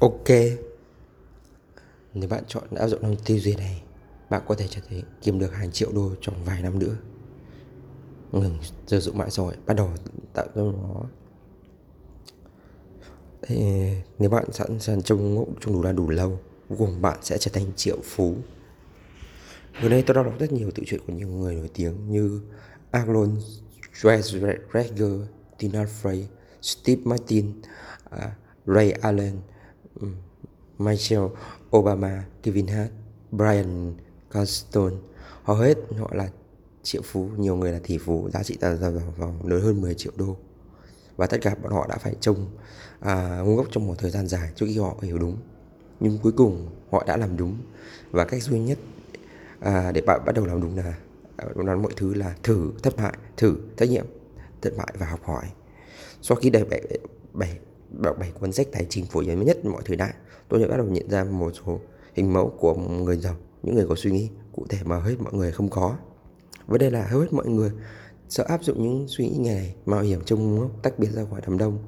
Ok. Nếu bạn chọn áp dụng trong tư duy này Bạn có thể trở thành kiếm được hàng triệu đô trong vài năm nữa. Ngừng sử dụng mạng xã hội Bắt đầu tạo ra nó. Thế Nếu bạn sẵn sàng trông ngộ trong đủ là đủ lâu Cuối cùng bạn sẽ trở thành triệu phú. Gần đây tôi đã đọc rất nhiều tự truyện của nhiều người nổi tiếng như Arnold Schwarzenegger, Tina Fey, Steve Martin, uh, Ray Allen, Ừ. um, Michelle Obama, Kevin Hart, Brian Cranston. Hầu hết họ là triệu phú, nhiều người là tỷ phú, giá trị tài sản vòng lớn hơn 10 triệu đô. Và tất cả bọn họ đã phải trông à, ngu ngốc trong một thời gian dài trước khi họ hiểu đúng. Nhưng cuối cùng họ đã làm đúng. Và cách duy nhất à, để bạn bắt đầu làm đúng là làm mọi thứ là thử thất bại thử trách nhiệm thất bại và học hỏi sau khi đầy bảy bảy bảo bảy cuốn sách tài chính phổ biến nhất mọi thời đại, tôi đã bắt đầu nhận ra một số hình mẫu của người giàu, những người có suy nghĩ cụ thể mà hết mọi người không có. Vấn đề là hầu hết mọi người sợ áp dụng những suy nghĩ này, mạo hiểm trong tách biệt ra khỏi đám đông,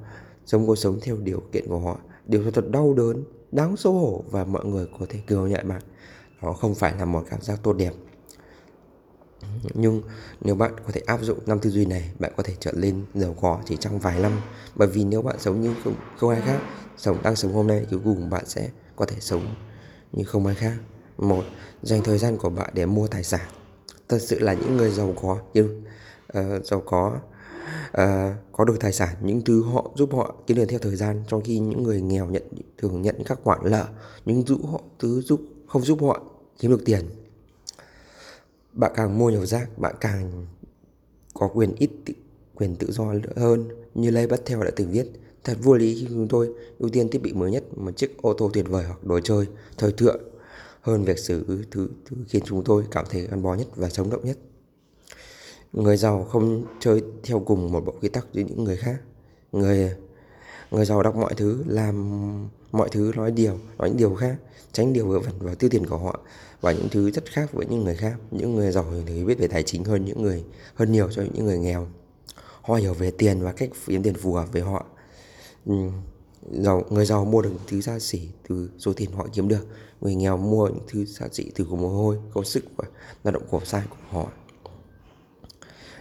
sống cuộc sống theo điều kiện của họ. Điều thật đau đớn, đáng xấu hổ và mọi người có thể cười nhại bạn nó không phải là một cảm giác tốt đẹp nhưng nếu bạn có thể áp dụng năm tư duy này bạn có thể trở lên giàu có chỉ trong vài năm. Bởi vì nếu bạn sống như không, không ai khác sống đang sống hôm nay cuối cùng bạn sẽ có thể sống như không ai khác. Một dành thời gian của bạn để mua tài sản. Thật sự là những người giàu có như uh, ờ, giàu có uh, có được tài sản những thứ họ giúp họ kiếm được theo thời gian trong khi những người nghèo nhận thường nhận các khoản lợ những thứ họ thứ giúp không giúp họ kiếm được tiền bạn càng mua nhiều rác bạn càng có quyền ít tự, quyền tự do hơn. Như Lê Bắt Theo đã từng viết thật vô lý khi chúng tôi ưu tiên thiết bị mới nhất một chiếc ô tô tuyệt vời hoặc đồ chơi thời thượng hơn việc xử thứ, thứ khiến chúng tôi cảm thấy gắn bó nhất và sống động nhất. Người giàu không chơi theo cùng một bộ quy tắc như những người khác. Người người giàu đọc mọi thứ làm mọi thứ nói điều nói những điều khác tránh điều vớ vẩn và tiêu tiền của họ và những thứ rất khác với những người khác. Những người giàu thì biết về tài chính hơn những người hơn nhiều cho những người nghèo. Họ hiểu về tiền và cách kiếm tiền phù hợp với họ. Ừ, giàu người giàu mua được những thứ xa xỉ từ số tiền họ kiếm được. Người nghèo mua những thứ xa xỉ từ của mồ hôi công sức và lao động khổ sai của họ.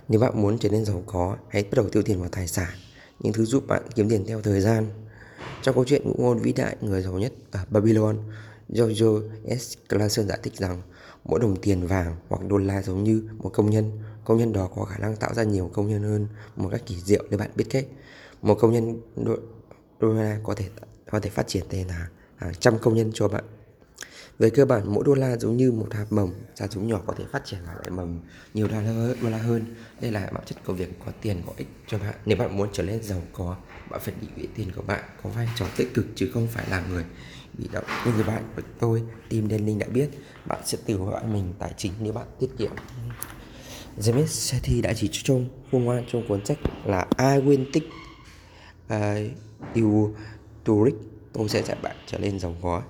Nếu bạn muốn trở nên giàu có hãy bắt đầu tiêu tiền vào tài sản. Những thứ giúp bạn kiếm tiền theo thời gian trong câu chuyện ngụ ngôn vĩ đại người giàu nhất ở Babylon Giorgio S. Clason giải thích rằng mỗi đồng tiền vàng hoặc đô la giống như một công nhân. Công nhân đó có khả năng tạo ra nhiều công nhân hơn một cách kỳ diệu nếu bạn biết cách. Một công nhân đô, đô la có thể có thể phát triển thành là hàng trăm công nhân cho bạn. Về cơ bản mỗi đô la giống như một hạt mầm, hạt giống nhỏ có thể phát triển lại mầm nhiều đô la, đô la hơn. Đây là bản chất của việc có tiền có ích cho bạn. Nếu bạn muốn trở nên giàu có, bạn phải định vị tiền của bạn có vai trò tích cực chứ không phải là người bị động như người bạn của tôi tìm đến linh đã biết bạn sẽ tự gọi mình tài chính nếu bạn tiết kiệm James Sethi đã chỉ cho trong khôn ngoan trong cuốn sách là I Win take uh, You to Rich tôi sẽ dạy bạn trở nên giàu có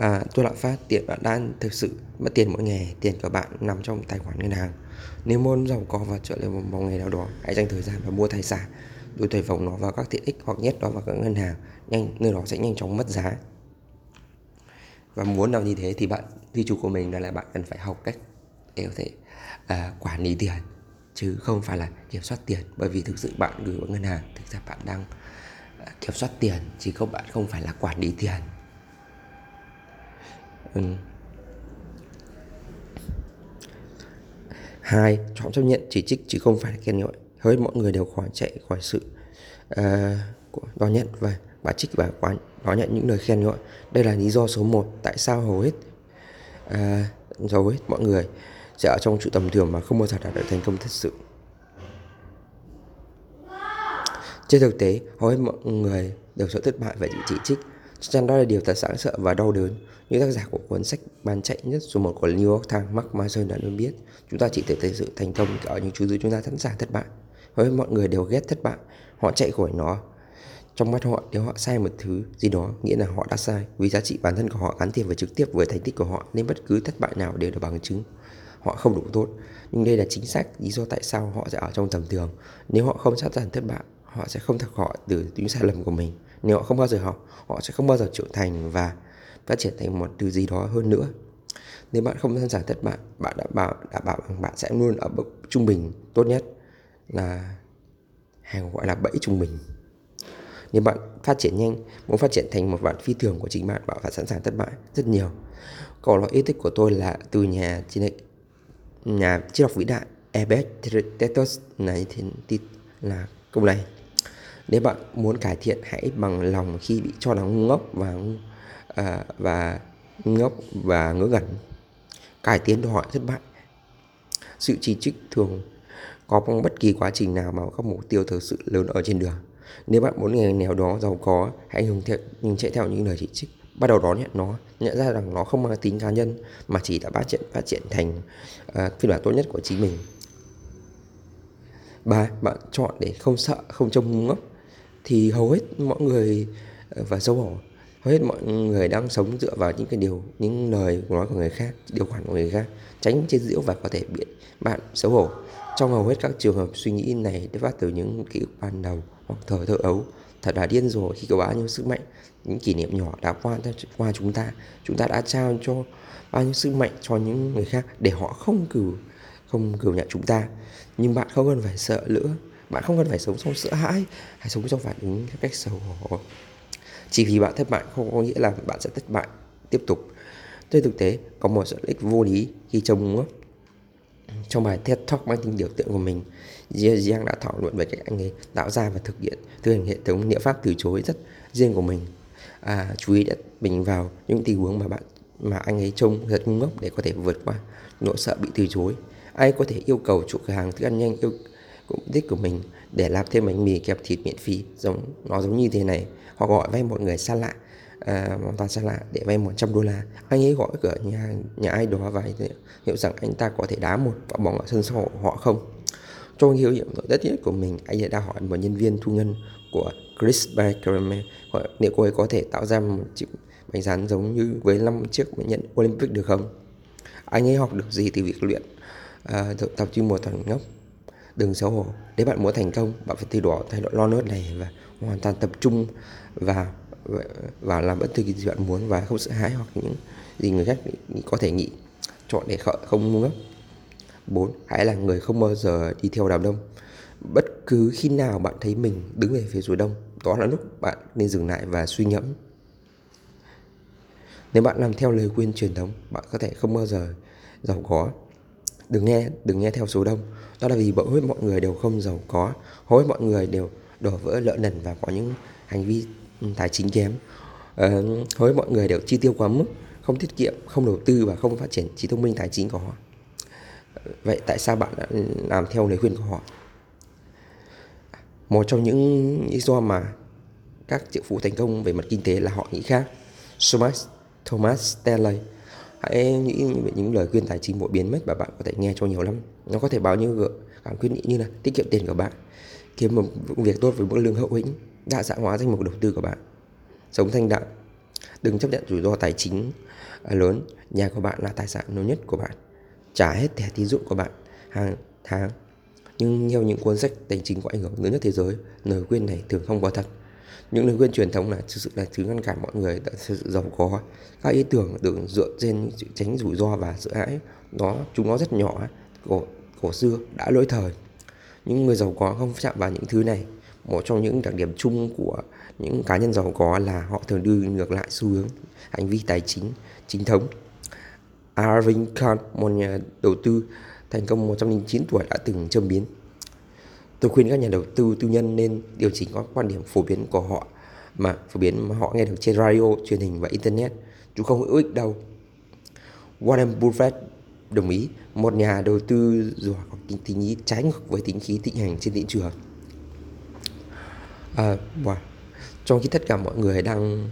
à, tôi lạm phát tiền bạn đang thực sự mất tiền mỗi ngày tiền của bạn nằm trong tài khoản ngân hàng. Nếu muốn giàu có và trở lên một, một ngày nào đó hãy dành thời gian và mua tài sản đổi thầy vòng nó vào các tiện ích hoặc nhét nó vào các ngân hàng nhanh nơi đó sẽ nhanh chóng mất giá. Và muốn làm như thế thì bạn ghi chú của mình đó là bạn cần phải học cách để có thể uh, quản lý tiền chứ không phải là kiểm soát tiền. Bởi vì thực sự bạn gửi vào ngân hàng thực ra bạn đang uh, kiểm soát tiền chỉ không bạn không phải là quản lý tiền ừ. hai chọn chấp nhận chỉ trích chứ không phải là khen ngợi. Hầu hết mọi người đều khỏi chạy khỏi sự uh, đón nhận và bà trích và quán đón nhận những lời khen ngợi. Đây là lý do số 1 tại sao hầu hết ờ, uh, hầu hết mọi người sẽ ở trong sự tầm thường mà không bao giờ đạt được thành công thật sự. Trên thực tế hầu hết mọi người đều sợ thất bại và bị chỉ trích chắc đó là điều thật đáng sợ và đau đớn. Như tác giả của cuốn sách bán chạy nhất số một của New York Times, Mark Mason đã luôn biết. Chúng ta chỉ thể thấy sự thành công ở những thứ chúng ta sẵn sàng thất bại. Với mọi người đều ghét thất bại. Họ chạy khỏi nó. Trong mắt họ, nếu họ sai một thứ gì đó, nghĩa là họ đã sai. Vì giá trị bản thân của họ gắn tiền và trực tiếp với thành tích của họ, nên bất cứ thất bại nào đều là bằng chứng. Họ không đủ tốt. Nhưng đây là chính xác lý do tại sao họ sẽ ở trong tầm thường. Nếu họ không sẵn sàng thất bại, họ sẽ không thoát khỏi từ những sai lầm của mình nếu họ không bao giờ học, họ sẽ không bao giờ trưởng thành và phát triển thành một thứ gì đó hơn nữa. Nếu bạn không sẵn sàng thất bại, bạn đã bảo đã bảo rằng bạn sẽ luôn ở mức trung bình tốt nhất là hàng gọi là bẫy trung bình. Nếu bạn phát triển nhanh, muốn phát triển thành một bạn phi thường của chính bạn bạn phải sẵn sàng thất bại rất nhiều. Câu nói yêu thích của tôi là từ nhà trên nhà triết học vĩ đại Epictetus này thì là câu này nếu bạn muốn cải thiện hãy bằng lòng khi bị cho là ngu ngốc và à, và ngốc và ngớ ngẩn. Cải tiến đòi hỏi thất bại. Sự chỉ trích thường có trong bất kỳ quá trình nào mà có mục tiêu thực sự lớn ở trên đường. Nếu bạn muốn nghề nào đó giàu có hãy hướng theo nhưng chạy theo những lời chỉ trích. Bắt đầu đón nhận nó nhận ra rằng nó không mang tính cá nhân mà chỉ đã phát triển phát triển thành uh, phiên bản tốt nhất của chính mình. Ba bạn chọn để không sợ không trông ngu ngốc thì hầu hết mọi người ờ, và xấu hổ. Hầu hết mọi người đang sống dựa vào những cái điều, những lời nói của người khác, điều khoản của người khác, tránh chế giễu và có thể bị bạn xấu hổ. Trong hầu hết các trường hợp suy nghĩ này được phát từ những ký ức ban đầu hoặc thời thơ ấu. Thật là điên rồ khi có bao nhiêu sức mạnh, những kỷ niệm nhỏ đã qua qua chúng ta. Chúng ta đã trao cho bao nhiêu sức mạnh cho những người khác để họ không cử không cử nhận chúng ta. Nhưng bạn không cần phải sợ nữa bạn không cần phải sống trong sợ hãi hay sống trong phản ứng theo cách xấu hổ. Chỉ vì bạn thất bại không có nghĩa là bạn sẽ thất bại tiếp tục. Trên thực tế có một sự ích vô lý khi trông trong bài TED Talk mang tính biểu tượng của mình. Giang đã thảo luận về cách anh ấy tạo ra và thực hiện thực hiện hệ thống nghĩa pháp từ chối rất riêng của mình. À, chú ý đặt mình vào những tình huống mà bạn mà anh ấy trông rất ngu ngốc để có thể vượt qua nỗi sợ bị từ chối. Ai có thể yêu cầu chủ cửa hàng thức ăn nhanh yêu cũng đích của mình để làm thêm bánh mì kẹp thịt miễn phí. Giống nó giống như thế này. Họ gọi vay một người xa lạ à, hoàn toàn xa lạ để vay 100 đô la. Anh ấy gọi cửa nhà nhà ai đó và hiểu rằng anh ta có thể đá một quả bóng ở sân sau họ không? Trong hiểu nghiệm đất nhất của mình anh ấy đã hỏi một nhân viên thu ngân của Chris Beckerman liệu cô ấy có thể tạo ra một chiếc bánh rán giống như với năm chiếc bệnh nhân Olympic được không? Anh ấy học được gì từ việc luyện à, tập chuyên một thằng ngốc? Đừng xấu hổ. Nếu bạn muốn thành công, bạn phải từ bỏ thay đổi lo nớt này và hoàn toàn tập trung và và làm bất cứ gì bạn muốn và không sợ hãi hoặc những gì người khác có thể nghĩ. Chọn để không ngu ngốc. 4. Hãy là người không bao giờ đi theo đám đông. Bất cứ khi nào bạn thấy mình đứng về phía số đông, Đó là lúc bạn nên dừng lại và suy ngẫm. Nếu bạn làm theo lời khuyên truyền thống, Bạn có thể không bao giờ giàu có. Đừng nghe, đừng nghe theo số đông. Đó là vì hầu hết mọi người đều không giàu có. Hầu hết mọi người đều đổ vỡ lỡ nần và có những hành vi ừ, tài chính kém. Ờ, hầu hết mọi người đều chi tiêu quá mức không tiết kiệm không đầu tư và không phát triển trí thông minh tài chính của họ. Vậy tại sao bạn đã làm theo lời khuyên của họ? Một trong những lý do mà các triệu phú thành công về mặt kinh tế là họ nghĩ khác. Thomas Thomas Stanley hãy nghĩ về những lời khuyên tài chính phổ biến mất mà bạn có thể nghe cho nhiều lắm. Nó có thể bao nhiêu cảm khuyên nghĩ như là tiết kiệm tiền của bạn, kiếm một công việc tốt với mức lương hậu hĩnh, đa dạng hóa danh mục đầu tư của bạn, sống thanh đạm. Đừng chấp nhận rủi ro tài chính lớn, nhà của bạn là tài sản lớn nhất của bạn, trả hết thẻ tín dụng của bạn hàng tháng. Nhưng theo những cuốn sách tài chính có ảnh hưởng lớn nhất thế giới, lời khuyên này thường không có thật những lời khuyên truyền thống là thực sự là thứ ngăn cản mọi người đã sự giàu có các ý tưởng được dựa trên sự tránh rủi ro và sợ hãi nó chúng nó rất nhỏ cổ cổ xưa đã lỗi thời. Những người giàu có không chạm vào những thứ này. Một trong những đặc điểm chung của những cá nhân giàu có là họ thường đưa ngược lại xu hướng hành vi tài chính chính thống. Arvin Khan, một nhà đầu tư thành công 109 tuổi đã từng châm biến. Tôi khuyên các nhà đầu tư tư nhân nên điều chỉnh các quan điểm phổ biến của họ mà phổ biến mà họ nghe được trên radio, truyền hình và internet. chứ không hữu ích đâu. Warren Buffett đồng ý một nhà đầu tư dù có tính, tính ý trái ngược với tính khí thịnh hành trên thị trường. À, wow. Trong khi tất cả mọi người đang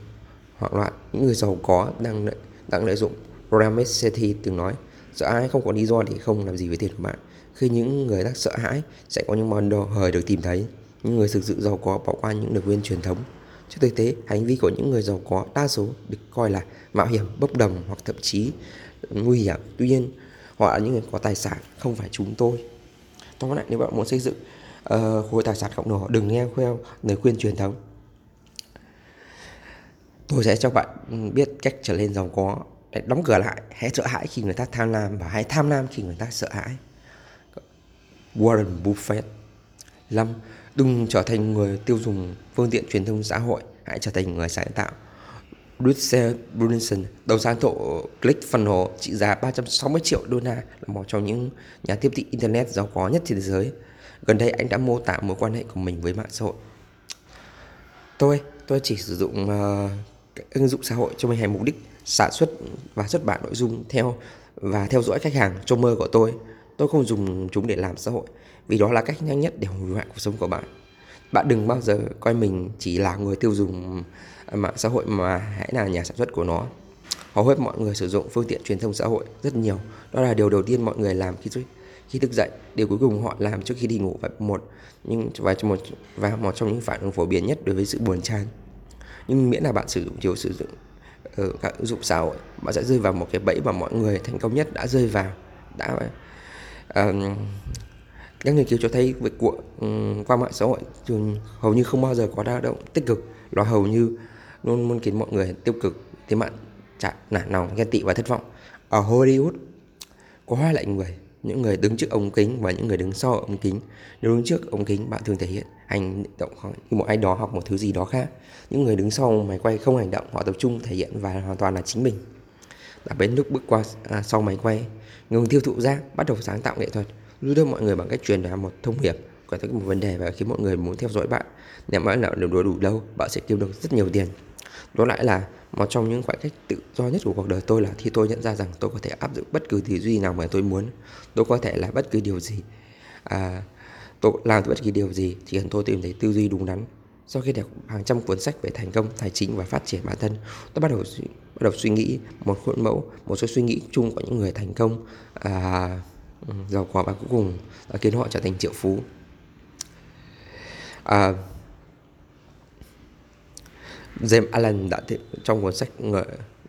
hoảng loạn, những người giàu có đang đang lợi dụng Ramesh Sethi từng nói, sợ ai không có lý do để không làm gì với tiền của bạn. Khi những người đang sợ hãi, sẽ có những món đồ hời được tìm thấy. Những người thực sự giàu có bỏ qua những lời khuyên truyền thống. Trên thực tế, hành vi của những người giàu có đa số được coi là mạo hiểm, bốc đồng hoặc thậm chí nguy hiểm. Tuy nhiên, họ là những người có tài sản, không phải chúng tôi. Tóm lại, nếu bạn muốn xây dựng ờ, uh, khối tài sản cộng đồng, đừng nghe theo lời khuyên truyền thống. tôi sẽ cho bạn ừ, biết cách trở nên giàu có đóng cửa lại hãy sợ hãi khi người ta tham lam và hãy tham lam khi người ta sợ hãi Warren Buffett 5. Đừng trở thành người tiêu dùng phương tiện truyền thông xã hội, hãy trở thành người sáng tạo. Russell Brunson, đầu sáng tổ ClickFunnels trị giá 360 triệu đô la là một trong những nhà tiếp thị Internet giàu có nhất trên thế giới. Gần đây anh đã mô tả mối quan hệ của mình với mạng xã hội. Tôi, tôi chỉ sử dụng uh, ứng dụng xã hội cho mình hai mục đích sản xuất và xuất bản nội dung theo và theo dõi khách hàng cho mơ của tôi. Tôi không dùng chúng để làm xã hội vì đó là cách nhanh nhất để hủy hoại cuộc sống của bạn. Bạn đừng bao giờ coi mình chỉ là người tiêu dùng à, mạng xã hội mà hãy là nhà sản xuất của nó. Hầu hết mọi người sử dụng phương tiện truyền thông xã hội rất nhiều. Đó là điều đầu tiên mọi người làm khi khi thức dậy. Điều cuối cùng họ làm trước khi đi ngủ và một nhưng và một và một trong những phản ứng phổ biến nhất đối với sự buồn chán. Nhưng miễn là bạn sử dụng thiếu sử dụng ở các ứng dụng xã hội, bạn sẽ rơi vào một cái bẫy mà mọi người thành công nhất đã rơi vào. Đã uh, các nghiên cứu cho thấy việc của um, qua mạng xã hội thường hầu như không bao giờ có tác động tích cực nó hầu như luôn muốn khiến mọi người tiêu cực thế mạng chả nản lòng ghen tị và thất vọng. Ở Hollywood có hai loại người những người đứng trước ống kính và những người đứng sau ống kính. Nếu đứng trước ống kính bạn thường thể hiện hành động như một ai đó hoặc một thứ gì đó khác. Những người đứng sau máy quay không hành động họ tập trung thể hiện và hoàn toàn là chính mình. Đã đến lúc bước qua à, sau máy quay ngừng tiêu thụ ra bắt đầu sáng tạo nghệ thuật. Giúp đỡ mọi người bằng cách truyền đạt một thông điệp có tới một vấn đề và khiến mọi người muốn theo dõi bạn. Nếu bạn nào được đủ lâu bạn sẽ kiếm được rất nhiều tiền. Đó lại là một trong những khoảnh khắc tự do nhất của cuộc đời tôi là khi tôi nhận ra rằng tôi có thể áp dụng bất cứ tư duy nào mà tôi muốn. Tôi có thể là bất cứ điều gì à, tôi làm bất kỳ điều gì chỉ cần tôi tìm thấy tư duy đúng đắn sau khi đọc hàng trăm cuốn sách về thành công tài chính và phát triển bản thân tôi bắt đầu bắt đầu suy nghĩ một khuôn mẫu một số suy nghĩ chung của những người thành công à, giàu có và cuối cùng đã khiến họ trở thành triệu phú. À, James Allen đã trong cuốn sách người,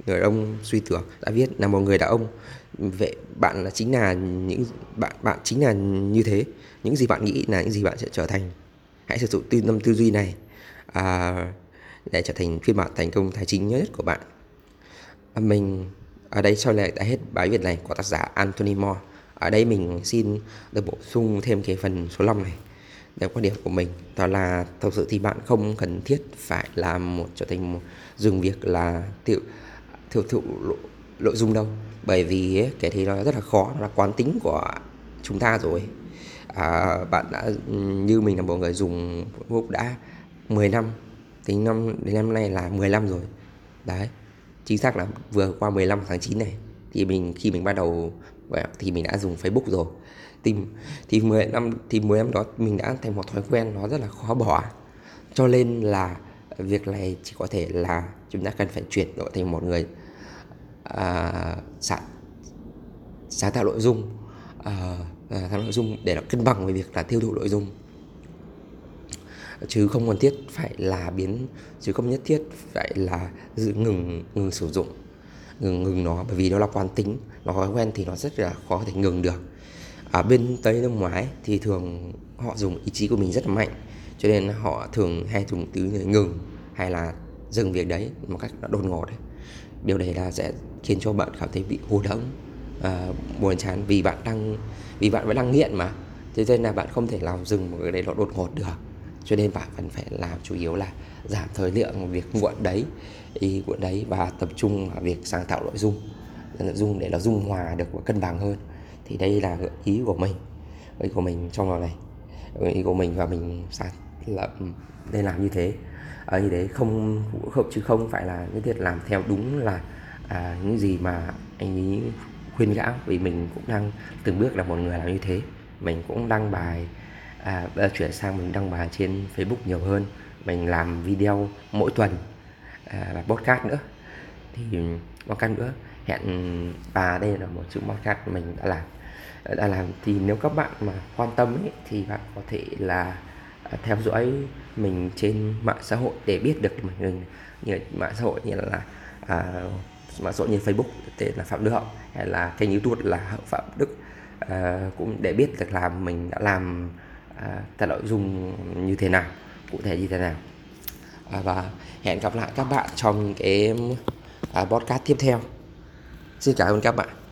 người ông suy tưởng đã viết là một người đàn ông vậy bạn là chính là những bạn bạn chính là như thế những gì bạn nghĩ là những gì bạn sẽ trở thành. Hãy sử dụng tư tâm tư duy này à, để trở thành phiên bản thành công tài chính nhất của bạn. À, mình ở đây sau này đã hết bài viết này của tác giả Anthony Moore. Ở đây mình xin được bổ sung thêm cái phần số 5 này. Theo quan điểm của mình đó là thực sự thì bạn không cần thiết phải làm một trở thành một dừng việc là tiêu tiêu thụ nội dung đâu. Bởi vì ấy, cái thế nó rất là khó nó là quán tính của chúng ta rồi. À, bạn đã như mình là một người dùng Facebook đã 10 năm tính năm đến năm nay là 15 rồi. Đấy chính xác là vừa qua 15 tháng 9 này thì mình khi mình bắt đầu thì mình đã dùng Facebook rồi. Thì thì 10 năm thì 10 năm đó mình đã thành một thói quen nó rất là khó bỏ. Cho nên là việc này chỉ có thể là chúng ta cần phải chuyển đổi thành một người à, sáng sáng tạo nội dung à, sáng tạo nội dung để nó cân bằng với việc là tiêu thụ nội dung chứ không cần thiết phải là biến chứ không nhất thiết phải là giữ ngừng ngừng sử dụng ngừng ngừng nó bởi vì nó là quán tính nó thói quen thì nó rất là khó thể ngừng được. Ở bên tây nước ngoài thì thường họ dùng ý chí của mình rất là mạnh cho nên họ thường hay dùng từ ngừng hay là dừng việc đấy một cách đột ngột đấy điều này là sẽ khiến cho bạn cảm thấy bị hụt hẫng à, buồn chán vì bạn đang vì bạn vẫn đang nghiện mà. Thế nên là bạn không thể nào dừng một cái đấy nó đột ngột được cho nên bạn cần phải làm chủ yếu là giảm thời lượng việc muộn đấy ý muộn đấy và tập trung vào việc sáng tạo nội dung. Nội dung để nó dung hòa được và cân bằng hơn. Thì đây là gợi ý của mình gợi ý của mình trong lần này. Gợi ý của mình và mình sáng là nên làm như thế. À, như thế không không chứ không phải là nhất thiết làm theo đúng là à, những gì mà anh ấy khuyên gã. Vì mình cũng đang từng bước là một người làm như thế. Mình cũng đăng bài à, bây giờ chuyển sang mình đăng bài trên Facebook nhiều hơn. Mình làm video mỗi tuần à, và podcast nữa. Thì podcast nữa hẹn và đây là một chữ podcast mình đã làm. Ờ, đã làm. Thì nếu các bạn mà quan tâm ấy, thì bạn có thể là à, theo dõi mình trên mạng xã hội để biết được mình như mạng xã hội như là à, mạng xã hội như Facebook tên là Phạm Đức Hậu hay là kênh YouTube là Hậu Phạm Đức. À, cũng để biết được là mình đã làm à, nội dung như thế nào? Cụ thể như thế nào? À, và hẹn gặp lại các bạn trong cái à, podcast tiếp theo. Xin cảm ơn các bạn.